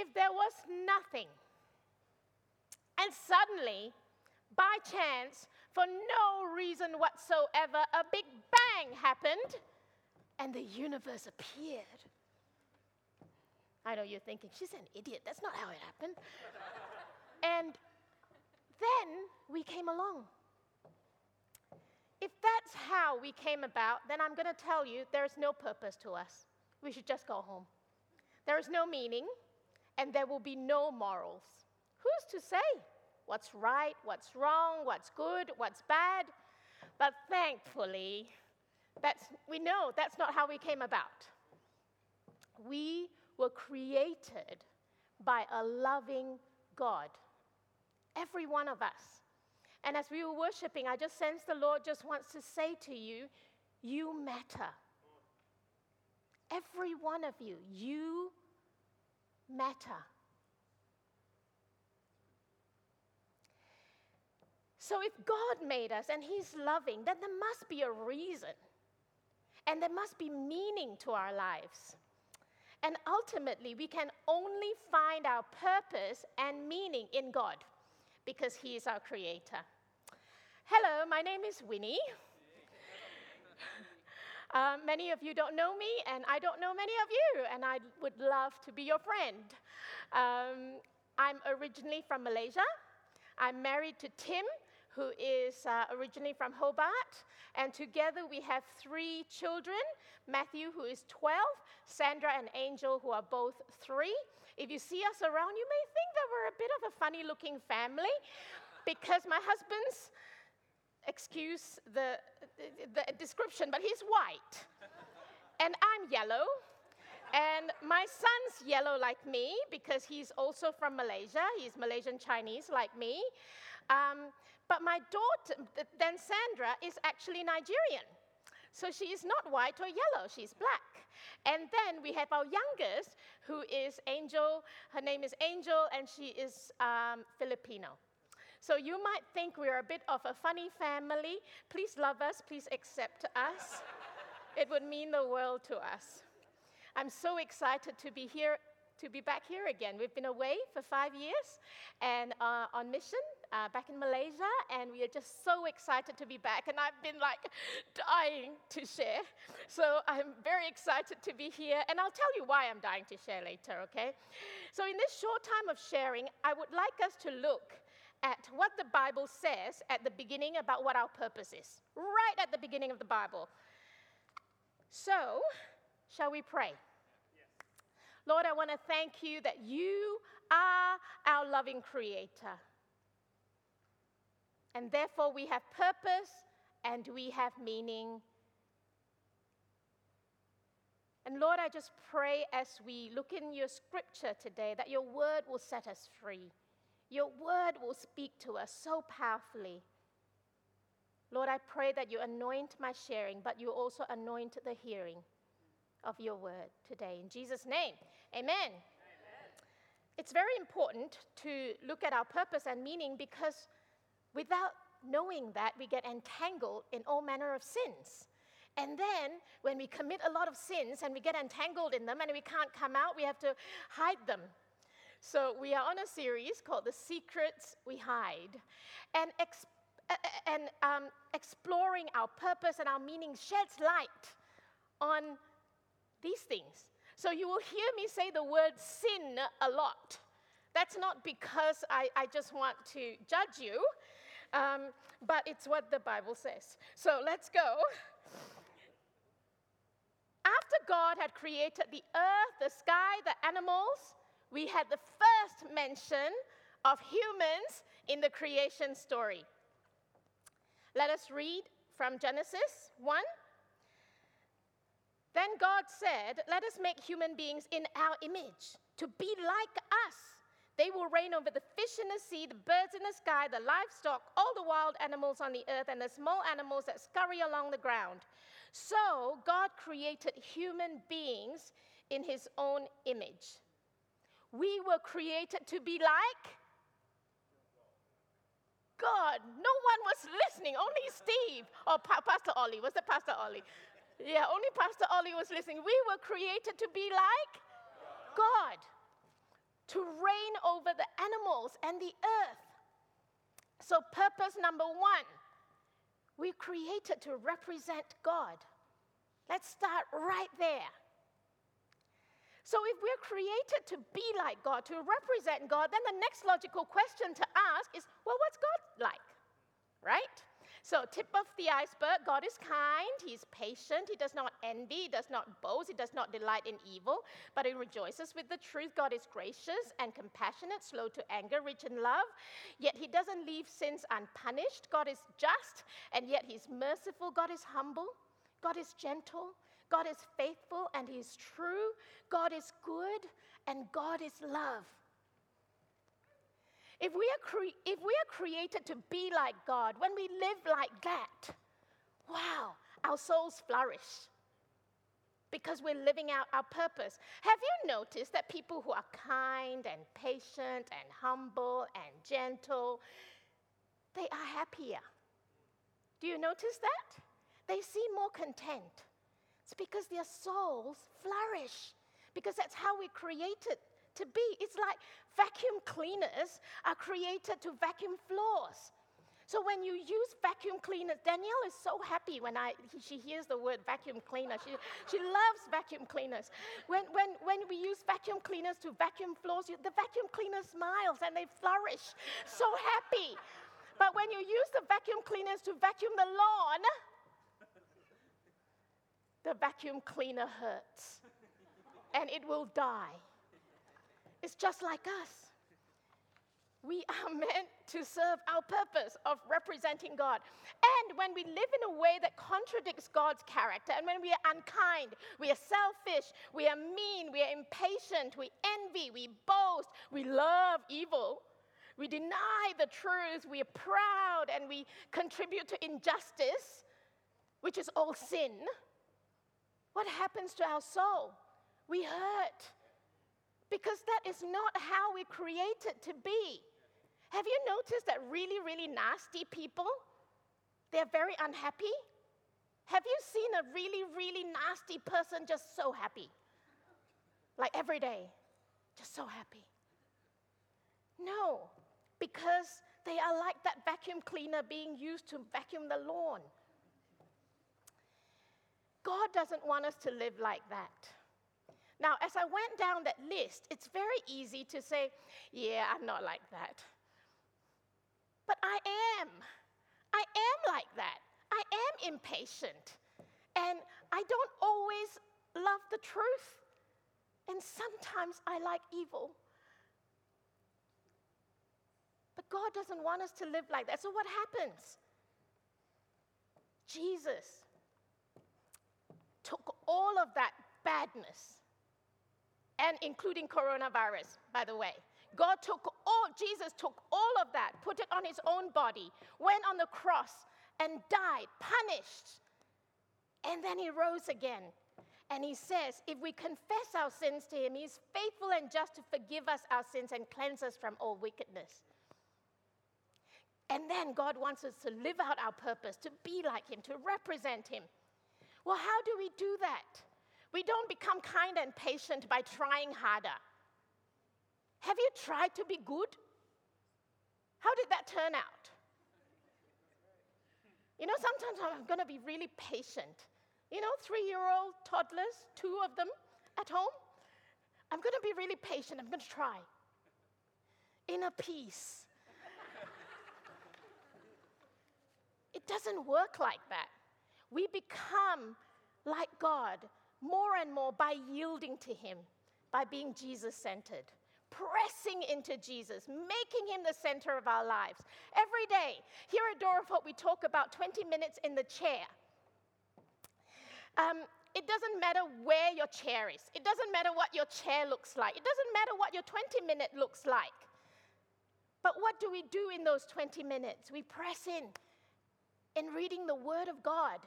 if there was nothing, and suddenly, by chance, for no reason whatsoever, a big bang happened and the universe appeared. I know you're thinking, she's an idiot. That's not how it happened. and then we came along. If that's how we came about, then I'm going to tell you there is no purpose to us. We should just go home. There is no meaning, and there will be no morals. Who's to say what's right, what's wrong, what's good, what's bad? But thankfully, that's, we know that's not how we came about. We were created by a loving God, every one of us. And as we were worshiping, I just sense the Lord just wants to say to you, You matter. Every one of you, you matter. So, if God made us and He's loving, then there must be a reason. And there must be meaning to our lives. And ultimately, we can only find our purpose and meaning in God because He is our creator. Hello, my name is Winnie. Um, many of you don't know me, and I don't know many of you, and I would love to be your friend. Um, I'm originally from Malaysia. I'm married to Tim, who is uh, originally from Hobart, and together we have three children Matthew, who is 12, Sandra and Angel, who are both three. If you see us around, you may think that we're a bit of a funny looking family because my husband's excuse the, the, the description, but he's white. and I'm yellow. And my son's yellow like me because he's also from Malaysia. He's Malaysian Chinese like me. Um, but my daughter, then Sandra, is actually Nigerian. So she is not white or yellow, she's black. And then we have our youngest, who is Angel. Her name is Angel, and she is um, Filipino. So you might think we're a bit of a funny family. Please love us, please accept us. it would mean the world to us. I'm so excited to be here, to be back here again. We've been away for five years and uh, on mission uh, back in Malaysia, and we are just so excited to be back. And I've been like dying to share. So I'm very excited to be here, and I'll tell you why I'm dying to share later, okay? So, in this short time of sharing, I would like us to look at what the Bible says at the beginning about what our purpose is, right at the beginning of the Bible. So, shall we pray? Lord, I want to thank you that you are our loving creator. And therefore, we have purpose and we have meaning. And Lord, I just pray as we look in your scripture today that your word will set us free. Your word will speak to us so powerfully. Lord, I pray that you anoint my sharing, but you also anoint the hearing of your word today. In Jesus' name, amen. amen. It's very important to look at our purpose and meaning because without knowing that, we get entangled in all manner of sins. And then, when we commit a lot of sins and we get entangled in them and we can't come out, we have to hide them so we are on a series called The Secrets We Hide. And, and um, exploring our purpose and our meaning sheds light on these things. So you will hear me say the word sin a lot. That's not because I, I just want to judge you, um, but it's what the Bible says. So let's go. After God had created the earth, the sky, the animals, we had the first mention of humans in the creation story. Let us read from Genesis 1. Then God said, Let us make human beings in our image, to be like us. They will reign over the fish in the sea, the birds in the sky, the livestock, all the wild animals on the earth, and the small animals that scurry along the ground. So God created human beings in his own image. We were created to be like God. No one was listening, only Steve or pa- Pastor Ollie. Was it Pastor Ollie? Yeah, only Pastor Ollie was listening. We were created to be like God, to reign over the animals and the earth. So, purpose number one we're created to represent God. Let's start right there. So, if we're created to be like God, to represent God, then the next logical question to ask is well, what's God like? Right? So, tip of the iceberg God is kind, He's patient, He does not envy, He does not boast, He does not delight in evil, but He rejoices with the truth. God is gracious and compassionate, slow to anger, rich in love, yet He doesn't leave sins unpunished. God is just, and yet He's merciful. God is humble, God is gentle. God is faithful and He is true. God is good and God is love. If we, are cre- if we are created to be like God, when we live like that, wow, our souls flourish because we're living out our purpose. Have you noticed that people who are kind and patient and humble and gentle, they are happier? Do you notice that? They seem more content. It's because their souls flourish, because that's how we're created to be. It's like vacuum cleaners are created to vacuum floors. So when you use vacuum cleaners, Danielle is so happy when I, she hears the word vacuum cleaner. She, she loves vacuum cleaners. When, when, when we use vacuum cleaners to vacuum floors, you, the vacuum cleaner smiles and they flourish. So happy. But when you use the vacuum cleaners to vacuum the lawn, the vacuum cleaner hurts and it will die. It's just like us. We are meant to serve our purpose of representing God. And when we live in a way that contradicts God's character, and when we are unkind, we are selfish, we are mean, we are impatient, we envy, we boast, we love evil, we deny the truth, we are proud, and we contribute to injustice, which is all sin what happens to our soul? We hurt. Because that is not how we're created to be. Have you noticed that really, really nasty people, they're very unhappy? Have you seen a really, really nasty person just so happy? Like every day, just so happy. No, because they are like that vacuum cleaner being used to vacuum the lawn. God doesn't want us to live like that. Now, as I went down that list, it's very easy to say, yeah, I'm not like that. But I am. I am like that. I am impatient. And I don't always love the truth. And sometimes I like evil. But God doesn't want us to live like that. So what happens? Jesus all of that badness, and including coronavirus, by the way. God took all, Jesus took all of that, put it on his own body, went on the cross and died, punished. And then he rose again. And he says, if we confess our sins to him, he's faithful and just to forgive us our sins and cleanse us from all wickedness. And then God wants us to live out our purpose, to be like him, to represent him. Well, how do we do that? We don't become kind and patient by trying harder. Have you tried to be good? How did that turn out? You know, sometimes I'm going to be really patient. You know, three year old toddlers, two of them at home. I'm going to be really patient. I'm going to try. Inner peace. it doesn't work like that we become like God more and more by yielding to Him, by being Jesus centered, pressing into Jesus, making Him the center of our lives. Every day, here at Door of Hope, we talk about 20 minutes in the chair. Um, it doesn't matter where your chair is. It doesn't matter what your chair looks like. It doesn't matter what your 20 minute looks like. But what do we do in those 20 minutes? We press in in reading the Word of God.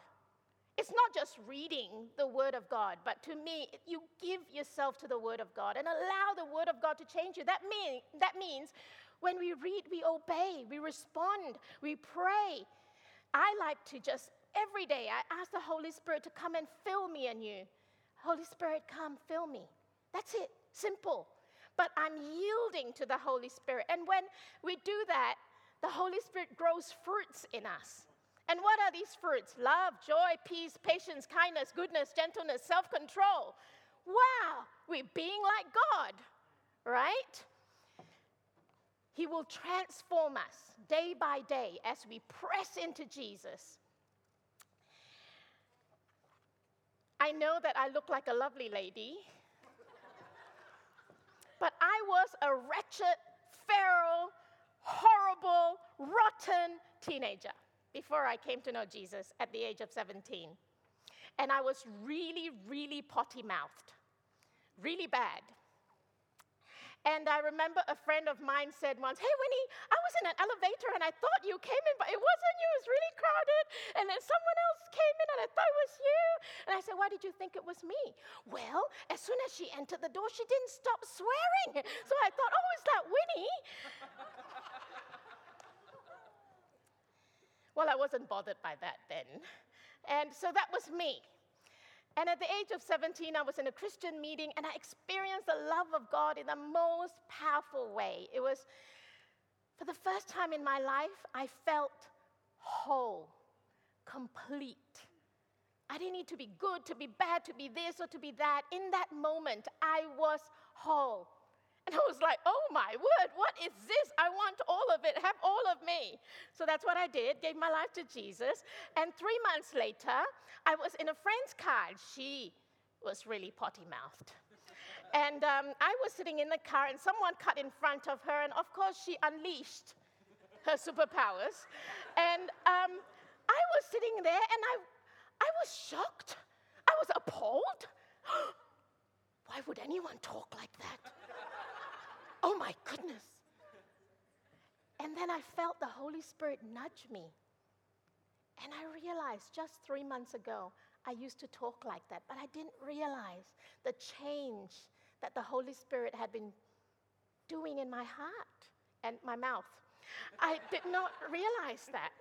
It's not just reading the Word of God, but to me, you give yourself to the Word of God and allow the Word of God to change you. That, mean, that means when we read, we obey, we respond, we pray. I like to just, every day, I ask the Holy Spirit to come and fill me anew. Holy Spirit, come, fill me. That's it, simple. but I'm yielding to the Holy Spirit. And when we do that, the Holy Spirit grows fruits in us. And what are these fruits? Love, joy, peace, patience, kindness, goodness, gentleness, self control. Wow, we're being like God, right? He will transform us day by day as we press into Jesus. I know that I look like a lovely lady, but I was a wretched, feral, horrible, rotten teenager before I came to know Jesus at the age of 17. And I was really, really potty mouthed, really bad. And I remember a friend of mine said once, Hey, Winnie, I was in an elevator and I thought you came in, but it wasn't you. It was really crowded. And then someone else came in and I thought it was you. And I said, Why did you think it was me? Well, as soon as she entered the door, she didn't stop swearing. So I thought, Oh, is that Winnie? well, I wasn't bothered by that then. And so that was me. And at the age of 17, I was in a Christian meeting and I experienced the love of God in the most powerful way. It was, for the first time in my life, I felt whole, complete. I didn't need to be good, to be bad, to be this or to be that. In that moment, I was whole. And I was like, oh my word, what is this? I want all of it, have all of me. So that's what I did, gave my life to Jesus. And three months later, I was in a friend's car. She was really potty mouthed. And um, I was sitting in the car, and someone cut in front of her, and of course, she unleashed her superpowers. And um, I was sitting there, and I, I was shocked. I was appalled. Why would anyone talk like that? Oh my goodness. And then I felt the Holy Spirit nudge me. And I realized just three months ago, I used to talk like that, but I didn't realize the change that the Holy Spirit had been doing in my heart and my mouth. I did not realize that.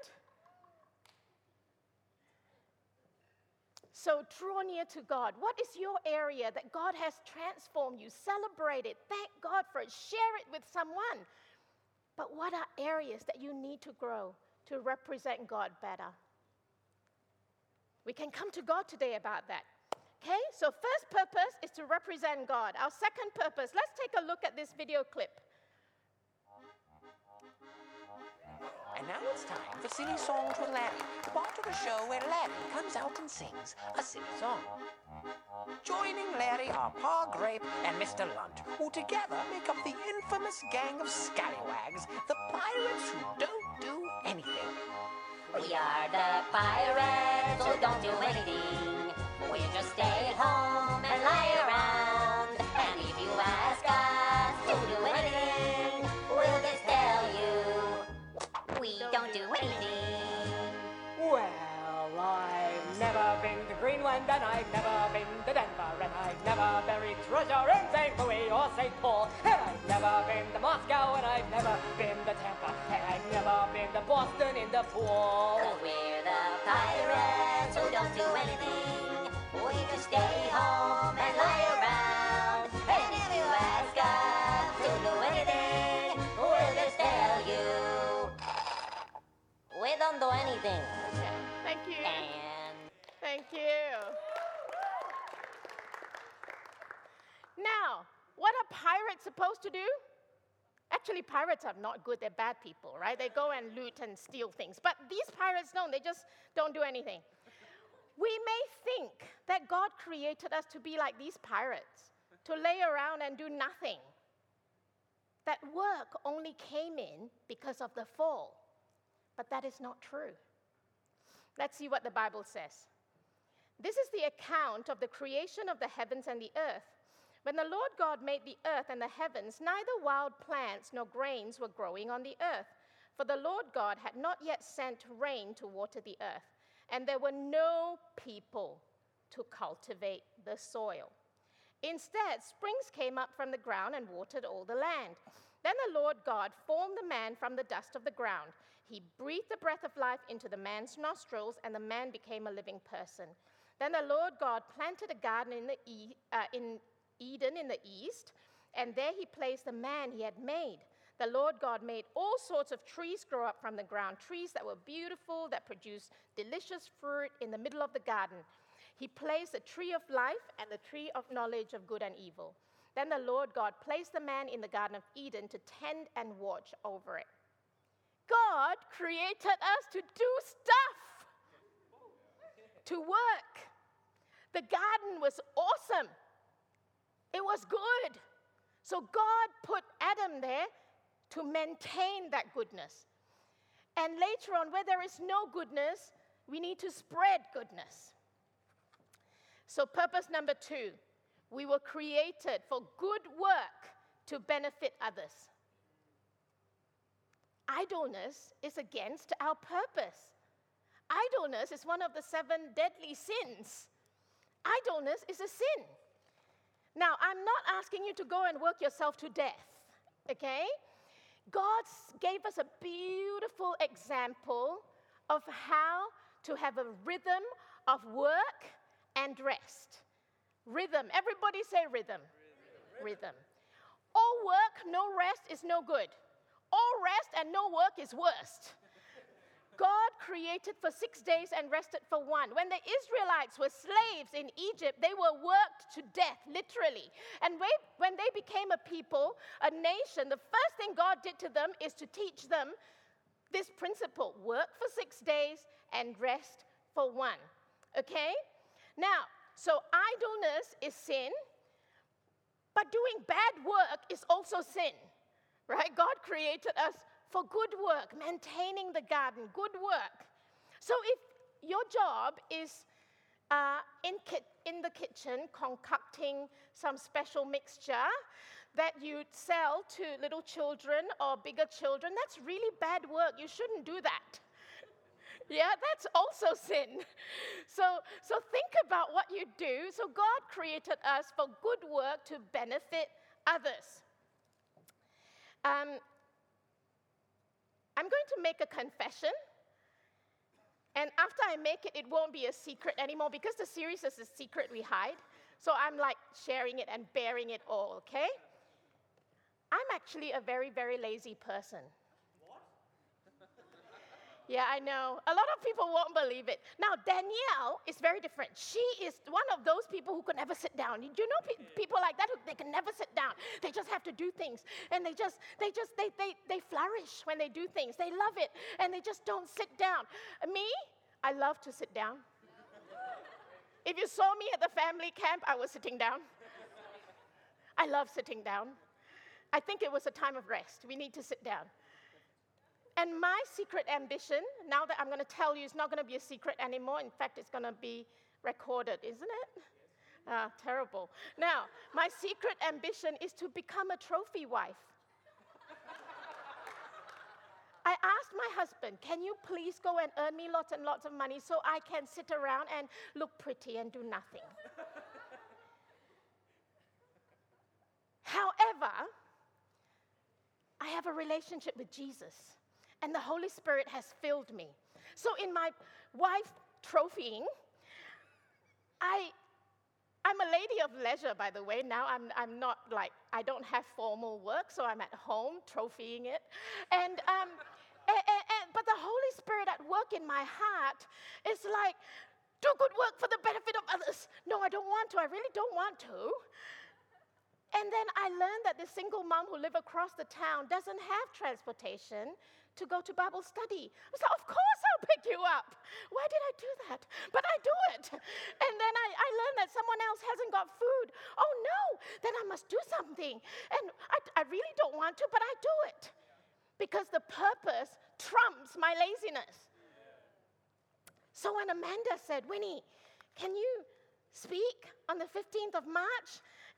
So draw near to God. What is your area that God has transformed you? Celebrate it. Thank God for it. Share it with someone. But what are areas that you need to grow to represent God better? We can come to God today about that. Okay, so first purpose is to represent God. Our second purpose, let's take a look at this video clip. And now it's time for Silly Songs with Larry, the part of the show where Larry comes out and sings a silly song. Joining Larry are Pa Grape and Mr. Lunt, who together make up the infamous gang of scallywags, the pirates who don't do anything. We are the pirates who don't do anything. We just stay at home pirates are not good, they're bad people, right? They go and loot and steal things. But these pirates don't, they just don't do anything. We may think that God created us to be like these pirates, to lay around and do nothing. That work only came in because of the fall. But that is not true. Let's see what the Bible says. This is the account of the creation of the heavens and the earth. When the Lord God made the earth and the heavens, neither wild plants nor grains were growing on the earth, for the Lord God had not yet sent rain to water the earth, and there were no people to cultivate the soil. Instead, springs came up from the ground and watered all the land. Then the Lord God formed the man from the dust of the ground. He breathed the breath of life into the man's nostrils, and the man became a living person. Then the Lord God planted a garden in, the uh, in Eden in the east, and there he placed the man he had made. The Lord God made all sorts of trees grow up from the ground, trees that were beautiful, that produced delicious fruit in the middle of the garden. He placed the tree of life and the tree of knowledge of good and evil. Then the Lord God placed the man in the Garden of Eden to tend and watch over it. God created us to do stuff, to work. The garden was awesome, it was good. So God put Adam there to maintain that goodness. And later on, where there is no goodness, we need to spread goodness. So, purpose number two we were created for good work to benefit others. Idleness is against our purpose. Idleness is one of the seven deadly sins. Idleness is a sin. Now, I'm not asking you to go and work yourself to death, okay? God gave us a beautiful example of how to have a rhythm of work and rest. Rhythm. Everybody say rhythm. Rhythm. rhythm. All work, no rest is no good. All rest and no work is worst. God created for six days and rested for one. When the Israelites were slaves in Egypt, they were worked to death, literally. And when they became a people, a nation, the first thing God did to them is to teach them this principle work for six days and rest for one. Okay? Now, so idleness is sin, but doing bad work is also sin, right? God created us for good work, maintaining the garden, good work. So if your job is uh, in, ki- in the kitchen concocting some special mixture that you sell to little children or bigger children, that's really bad work. You shouldn't do that. Yeah, that's also sin. So, so think about what you do. So God created us for good work to benefit others. Um, I'm going to make a confession. And after I make it, it won't be a secret anymore because the series is a secret we hide. So I'm like sharing it and bearing it all, okay? I'm actually a very, very lazy person. Yeah, I know. A lot of people won't believe it. Now, Danielle is very different. She is one of those people who could never sit down. Do you know pe- people like that who they can never sit down? They just have to do things, and they just, they just, they, they, they flourish when they do things. They love it, and they just don't sit down. Me, I love to sit down. if you saw me at the family camp, I was sitting down. I love sitting down. I think it was a time of rest. We need to sit down. And my secret ambition, now that I'm going to tell you, it's not going to be a secret anymore. In fact, it's going to be recorded, isn't it? Ah, terrible. Now, my secret ambition is to become a trophy wife. I asked my husband, Can you please go and earn me lots and lots of money so I can sit around and look pretty and do nothing? However, I have a relationship with Jesus and the Holy Spirit has filled me. So in my wife trophying, I I'm a lady of leisure, by the way. Now I'm, I'm not like, I don't have formal work, so I'm at home trophying it. And, um, and, and, and, but the Holy Spirit at work in my heart is like, do good work for the benefit of others. No, I don't want to. I really don't want to. And then I learned that the single mom who lives across the town doesn't have transportation to go to Bible study. I like, Of course I'll pick you up. Why did I do that? But I do it. And then I, I learned that someone else hasn't got food. Oh no, then I must do something. And I, I really don't want to, but I do it. Because the purpose trumps my laziness. So when Amanda said, Winnie, can you speak on the 15th of March?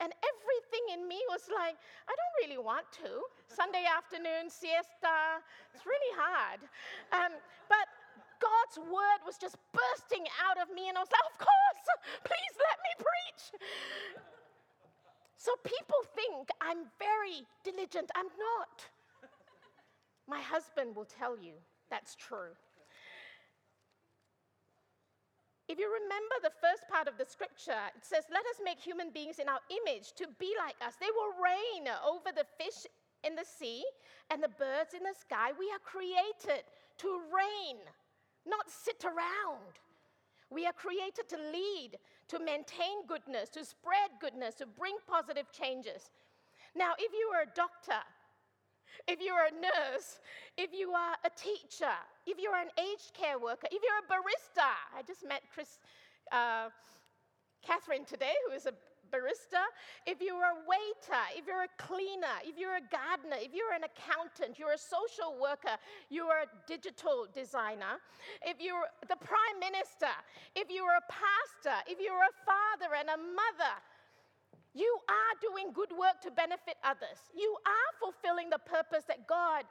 And everything in me was like, I don't really want to. Sunday afternoon, siesta, it's really hard. Um, but God's word was just bursting out of me, and I was like, Of course, please let me preach. So people think I'm very diligent. I'm not. My husband will tell you that's true. If you remember the first part of the scripture, it says, Let us make human beings in our image to be like us. They will reign over the fish in the sea and the birds in the sky. We are created to reign, not sit around. We are created to lead, to maintain goodness, to spread goodness, to bring positive changes. Now, if you are a doctor, if you're a nurse, if you are a teacher, if you're an aged care worker, if you're a barista, I just met Chris, uh, Catherine today, who is a barista, if you're a waiter, if you're a cleaner, if you're a gardener, if you're an accountant, you're a social worker, you're a digital designer, if you're the prime minister, if you're a pastor, if you're a father and a mother, you are doing good work to benefit others. You are fulfilling the purpose that God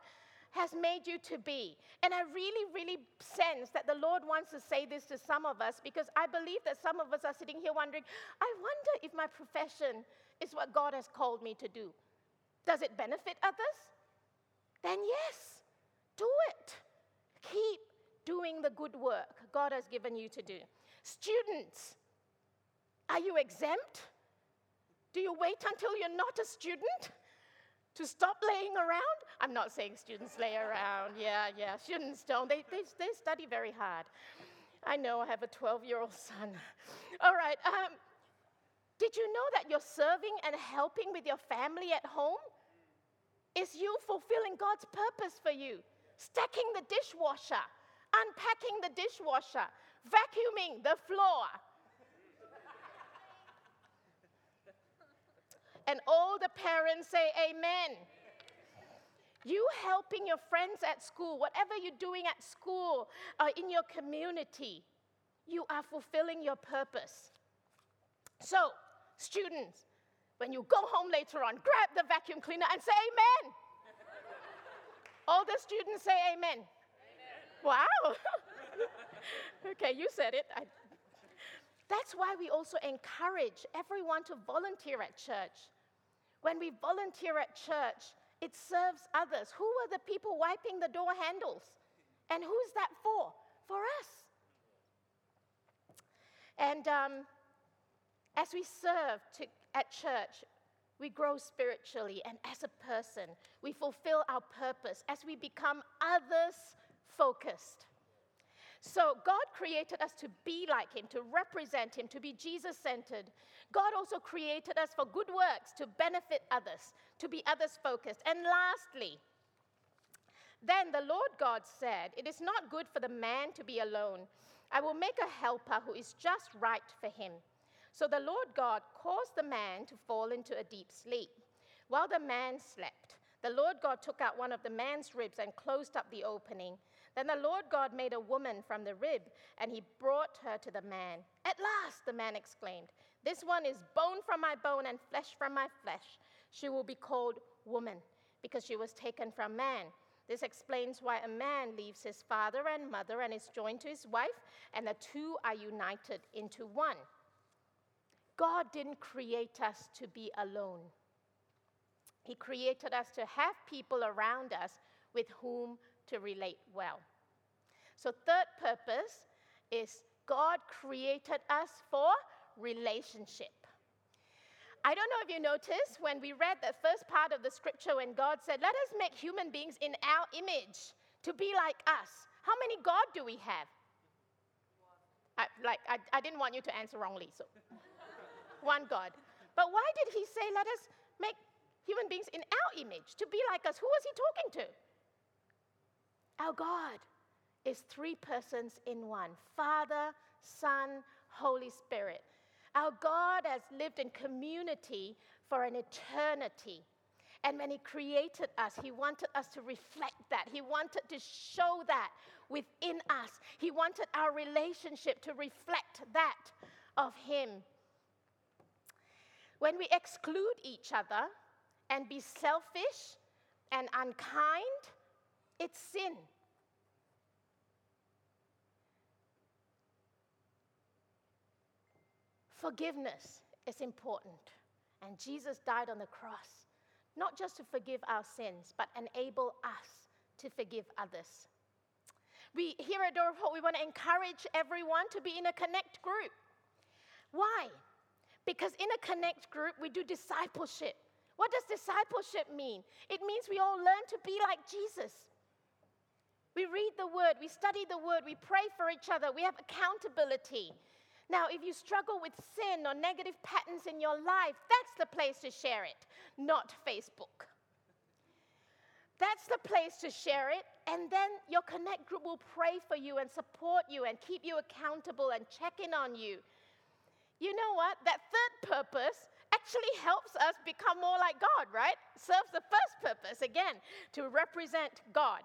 has made you to be. And I really, really sense that the Lord wants to say this to some of us because I believe that some of us are sitting here wondering, I wonder if my profession is what God has called me to do. Does it benefit others? Then yes, do it. Keep doing the good work God has given you to do. Students, are you exempt? Do you wait until you're not a student? To stop laying around. I'm not saying students lay around. Yeah, yeah, students don't. They, they, they study very hard. I know I have a 12 year old son. All right. Um, did you know that you're serving and helping with your family at home is you fulfilling God's purpose for you? Stacking the dishwasher, unpacking the dishwasher, vacuuming the floor. And all the parents say, Amen. You helping your friends at school, whatever you're doing at school, uh, in your community, you are fulfilling your purpose. So, students, when you go home later on, grab the vacuum cleaner and say amen. All the students say amen. amen. Wow. okay, you said it. I... That's why we also encourage everyone to volunteer at church. When we volunteer at church, it serves others. Who are the people wiping the door handles? And who's that for? For us. And um, as we serve to, at church, we grow spiritually, and as a person, we fulfill our purpose as we become others focused. So, God created us to be like Him, to represent Him, to be Jesus centered. God also created us for good works, to benefit others, to be others focused. And lastly, then the Lord God said, It is not good for the man to be alone. I will make a helper who is just right for him. So the Lord God caused the man to fall into a deep sleep. While the man slept, the Lord God took out one of the man's ribs and closed up the opening. Then the Lord God made a woman from the rib, and he brought her to the man. At last, the man exclaimed, This one is bone from my bone and flesh from my flesh. She will be called woman, because she was taken from man. This explains why a man leaves his father and mother and is joined to his wife, and the two are united into one. God didn't create us to be alone. He created us to have people around us with whom to relate well. So, third purpose is God created us for relationship. I don't know if you noticed when we read the first part of the scripture when God said, Let us make human beings in our image to be like us. How many God do we have? I, like, I, I didn't want you to answer wrongly, so one God. But why did he say, Let us make human beings in our image to be like us? Who was he talking to? Our God is three persons in one Father, Son, Holy Spirit. Our God has lived in community for an eternity. And when He created us, He wanted us to reflect that. He wanted to show that within us. He wanted our relationship to reflect that of Him. When we exclude each other and be selfish and unkind, it's sin. Forgiveness is important. And Jesus died on the cross, not just to forgive our sins, but enable us to forgive others. We here at Door of Hope, we want to encourage everyone to be in a connect group. Why? Because in a connect group, we do discipleship. What does discipleship mean? It means we all learn to be like Jesus. We read the word, we study the word, we pray for each other, we have accountability. Now, if you struggle with sin or negative patterns in your life, that's the place to share it, not Facebook. That's the place to share it, and then your Connect group will pray for you and support you and keep you accountable and check in on you. You know what? That third purpose actually helps us become more like God, right? Serves the first purpose, again, to represent God.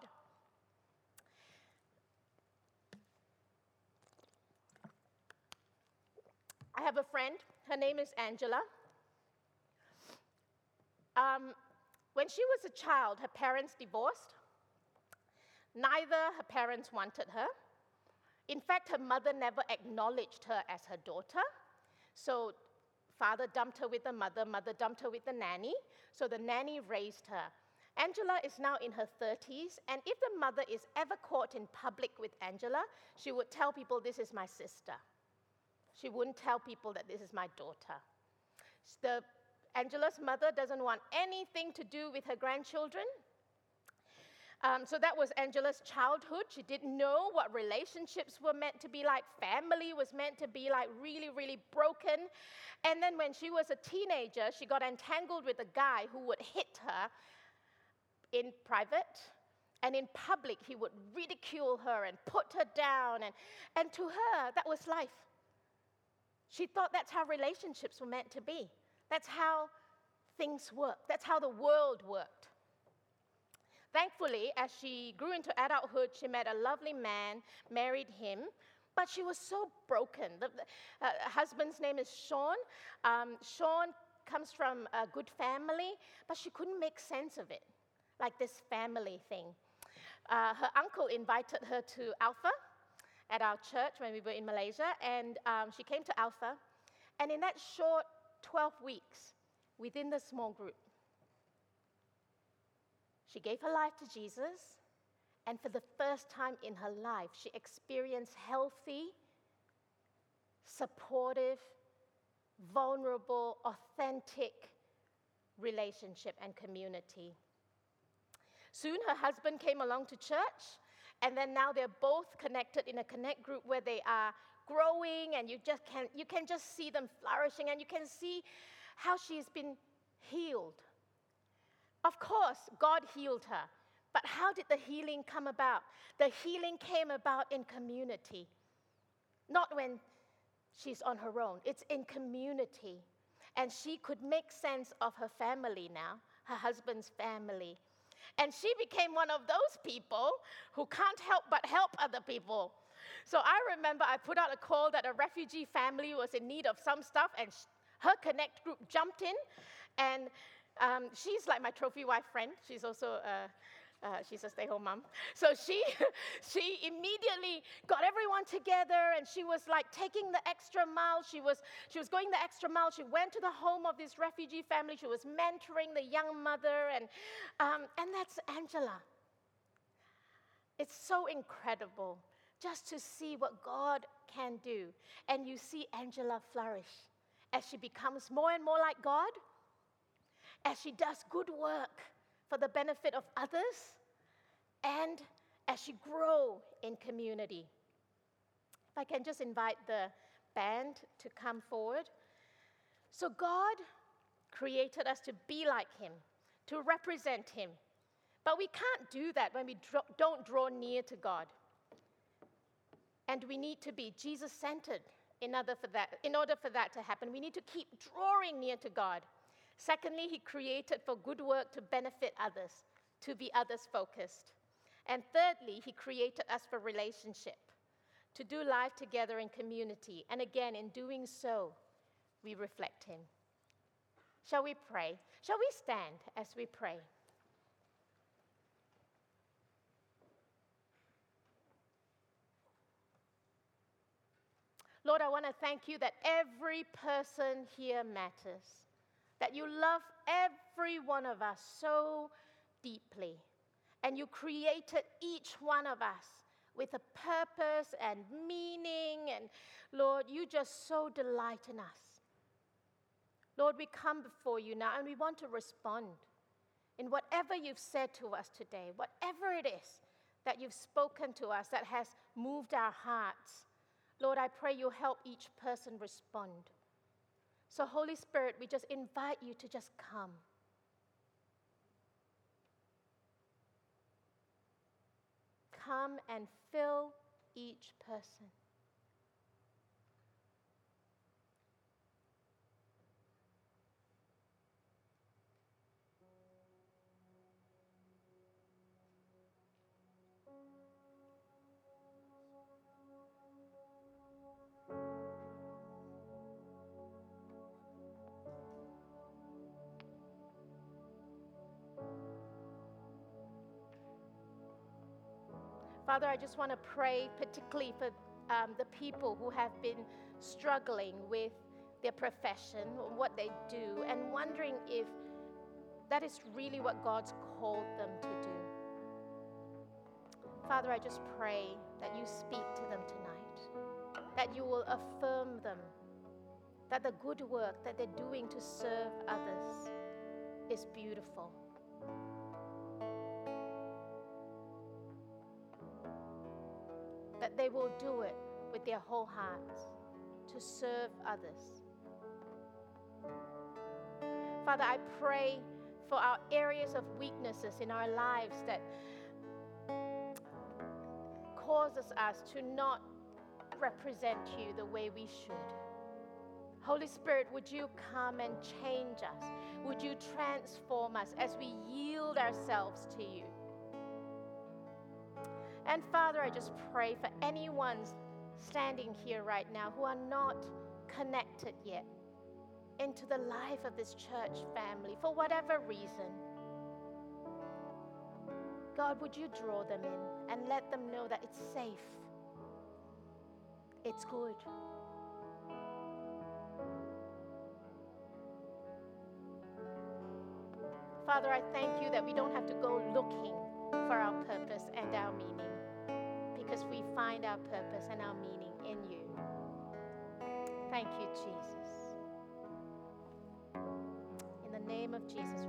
I have a friend, her name is Angela. Um, when she was a child, her parents divorced. Neither her parents wanted her. In fact, her mother never acknowledged her as her daughter. So, father dumped her with the mother, mother dumped her with the nanny. So, the nanny raised her. Angela is now in her 30s, and if the mother is ever caught in public with Angela, she would tell people, This is my sister. She wouldn't tell people that this is my daughter. The, Angela's mother doesn't want anything to do with her grandchildren. Um, so that was Angela's childhood. She didn't know what relationships were meant to be like. Family was meant to be like really, really broken. And then when she was a teenager, she got entangled with a guy who would hit her in private. And in public, he would ridicule her and put her down. And, and to her, that was life. She thought that's how relationships were meant to be. That's how things work. That's how the world worked. Thankfully, as she grew into adulthood, she met a lovely man, married him, but she was so broken. The, uh, husband's name is Sean. Um, Sean comes from a good family, but she couldn't make sense of it, like this family thing. Uh, her uncle invited her to Alpha, at our church when we were in Malaysia, and um, she came to Alpha. And in that short 12 weeks, within the small group, she gave her life to Jesus, and for the first time in her life, she experienced healthy, supportive, vulnerable, authentic relationship and community. Soon her husband came along to church and then now they're both connected in a connect group where they are growing and you just can you can just see them flourishing and you can see how she's been healed. Of course, God healed her. But how did the healing come about? The healing came about in community. Not when she's on her own. It's in community. And she could make sense of her family now, her husband's family. And she became one of those people who can't help but help other people. So I remember I put out a call that a refugee family was in need of some stuff, and her Connect group jumped in. And um, she's like my trophy wife friend. She's also uh, uh, she's a stay-home mom. So she, she immediately got everyone together, and she was like taking the extra mile. She was, she was going the extra mile. She went to the home of this refugee family. She was mentoring the young mother, and, um, and that's Angela. It's so incredible just to see what God can do. And you see Angela flourish as she becomes more and more like God, as she does good work for the benefit of others and as you grow in community. If I can just invite the band to come forward. So, God created us to be like Him, to represent Him. But we can't do that when we don't draw near to God. And we need to be Jesus centered in order, for that, in order for that to happen. We need to keep drawing near to God. Secondly, He created for good work to benefit others, to be others focused. And thirdly, He created us for relationship, to do life together in community. And again, in doing so, we reflect Him. Shall we pray? Shall we stand as we pray? Lord, I want to thank you that every person here matters that you love every one of us so deeply. And you created each one of us with a purpose and meaning. And Lord, you just so delight in us. Lord, we come before you now and we want to respond in whatever you've said to us today, whatever it is that you've spoken to us that has moved our hearts. Lord, I pray you help each person respond. So, Holy Spirit, we just invite you to just come. Come and fill each person. Father, I just want to pray particularly for um, the people who have been struggling with their profession, what they do, and wondering if that is really what God's called them to do. Father, I just pray that you speak to them tonight, that you will affirm them, that the good work that they're doing to serve others is beautiful. They will do it with their whole hearts to serve others. Father, I pray for our areas of weaknesses in our lives that causes us to not represent you the way we should. Holy Spirit, would you come and change us? Would you transform us as we yield ourselves to you? And Father, I just pray for anyone standing here right now who are not connected yet into the life of this church family for whatever reason. God, would you draw them in and let them know that it's safe, it's good. Father, I thank you that we don't have to go looking for our purpose and our meaning because we find our purpose and our meaning in you. Thank you, Jesus. In the name of Jesus,